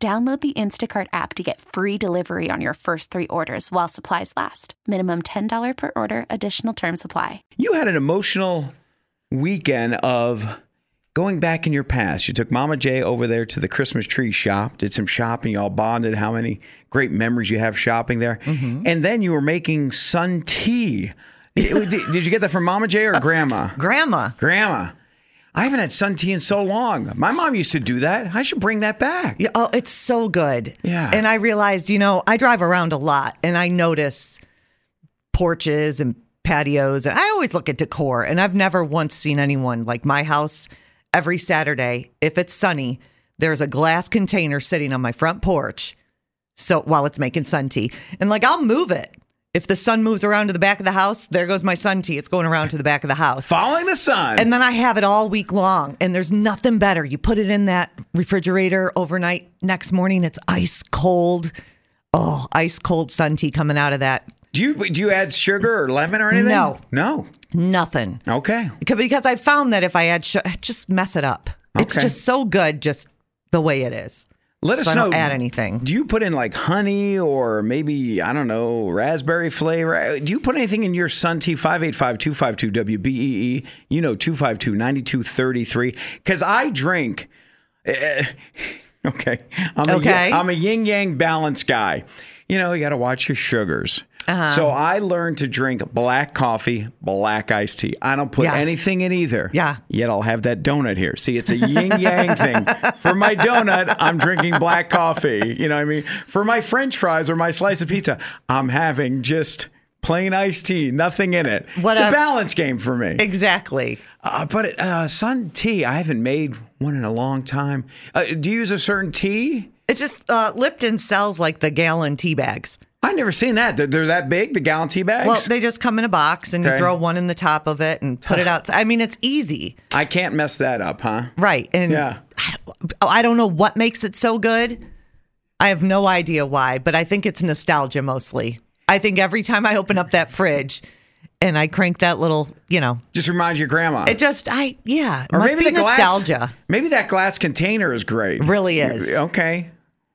Download the Instacart app to get free delivery on your first three orders while supplies last. Minimum $10 per order, additional term supply. You had an emotional weekend of going back in your past. You took Mama Jay over there to the Christmas tree shop, did some shopping, y'all bonded how many great memories you have shopping there. Mm-hmm. And then you were making sun tea. did, did you get that from Mama Jay or uh, Grandma? Grandma. Grandma. I haven't had sun tea in so long. My mom used to do that. I should bring that back. Yeah, oh, it's so good. Yeah. And I realized, you know, I drive around a lot and I notice porches and patios and I always look at decor and I've never once seen anyone like my house every Saturday if it's sunny there's a glass container sitting on my front porch so while it's making sun tea and like I'll move it if the sun moves around to the back of the house there goes my sun tea it's going around to the back of the house Following the sun. and then I have it all week long. And there's nothing better. You put it in that refrigerator overnight. Next morning, it's ice cold. Oh, ice cold sun tea coming out of that. do you do you add sugar or lemon or anything? No. No. Nothing. Okay. Because- I found that if I add sugar, just mess it up. It's just so good, just the way it is. Let us So I know. add anything. Do you put in like honey or maybe, I don't know, raspberry flavor? Do you put anything in your Sun Tea 585 252 WBEE? You know, 252 9233. Because I drink. eh, okay. I'm Okay. A, I'm a yin yang balance guy. You know, you got to watch your sugars. Uh-huh. So I learned to drink black coffee, black iced tea. I don't put Yeah. anything in either. Yeah. Yet I'll have that donut here. See, it's a yin yang thing. For my donut, I'm drinking black coffee. You know what I mean? For my french fries or my slice of pizza, I'm having just plain iced tea, nothing in it. What it's a a- balance game for me. Exactly. Uh, but uh, Sun Tea, I haven't made one in a long time. Uh, do you use a certain tea? It's just uh, Lipton sells like the gallon tea bags. I've never seen that. They're, they're that big, the gallon tea bags? Well, they just come in a box and Okay. you throw one in the top of it and put it out. I mean, it's easy. I can't mess that up, huh? Right. And Yeah. I don't- I don't know what makes it so good. I have no idea why, but I think it's nostalgia mostly. I think every time I open up that fridge and I crank that little, you know, Just reminds your grandma. it just, I, yeah, Or must be the glass- nostalgia. maybe that glass container is great. Really is. Okay.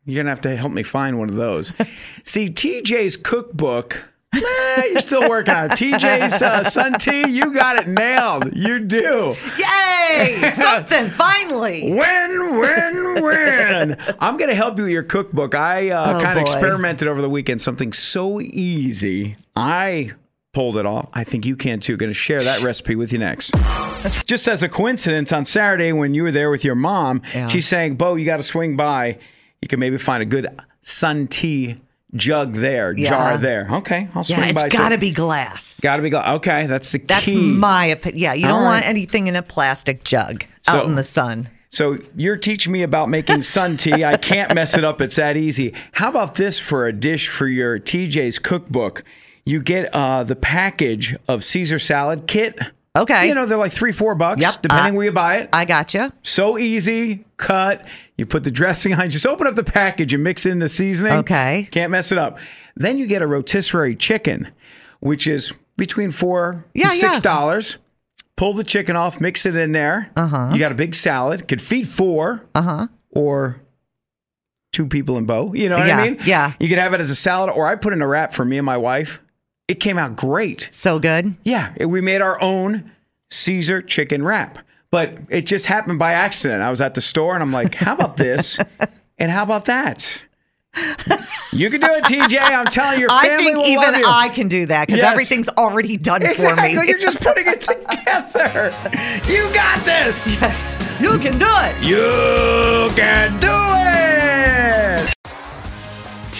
You're to have to help me find one of those. See, TJ's cookbook. eh, you're still working on it. TJ's uh, Sun Tea, you got it nailed. You do. Yay! Something, finally. Win, win, win. I'm going to help you with your cookbook. I uh, Oh, kind of experimented over the weekend, something so easy. I pulled it off. I think you can too. Going to share that recipe with you next. Just as a coincidence, on Saturday when you were there with your mom, Yeah. she's saying, Bo, you got to swing by. You can maybe find a good sun tea jug there, Yeah. jar there. Okay, I'll swing Yeah, by. it's got to be glass. Got to be. glass. Okay, that's the That's key. That's my opinion. Yeah, you All don't want anything in a plastic jug So- out in the sun. So you're teaching me about making sun tea. I can't mess it up. It's that easy. How about this for a dish for your TJ's cookbook? You get uh, the package of Caesar salad kit. Okay. You know they're like three, four bucks, Yep. depending where you buy it. I gotcha. so easy, cut. You put the dressing on. Just open up the package and mix in the seasoning. Okay. Can't mess it up. Then you get a rotisserie chicken, which is between four Yeah, and six dollars. Pull the chicken off, mix it in there. Uh-huh. You got a big salad. Could feed four. Uh-huh. Or two people in bow. You know what Yeah, I mean? yeah. You could have it as a salad, or I put in a wrap for me and my wife. It came out great. So good. Yeah, we made our own Caesar chicken wrap, but it just happened by accident. I was at the store and I'm like, how about this? and how about that? You can do it, TJ. I'm telling you, your I think will even. I can do that because Yes. everything's already done exactly. for me. You're just putting it together. You got this. yes, you can do it. You can do it.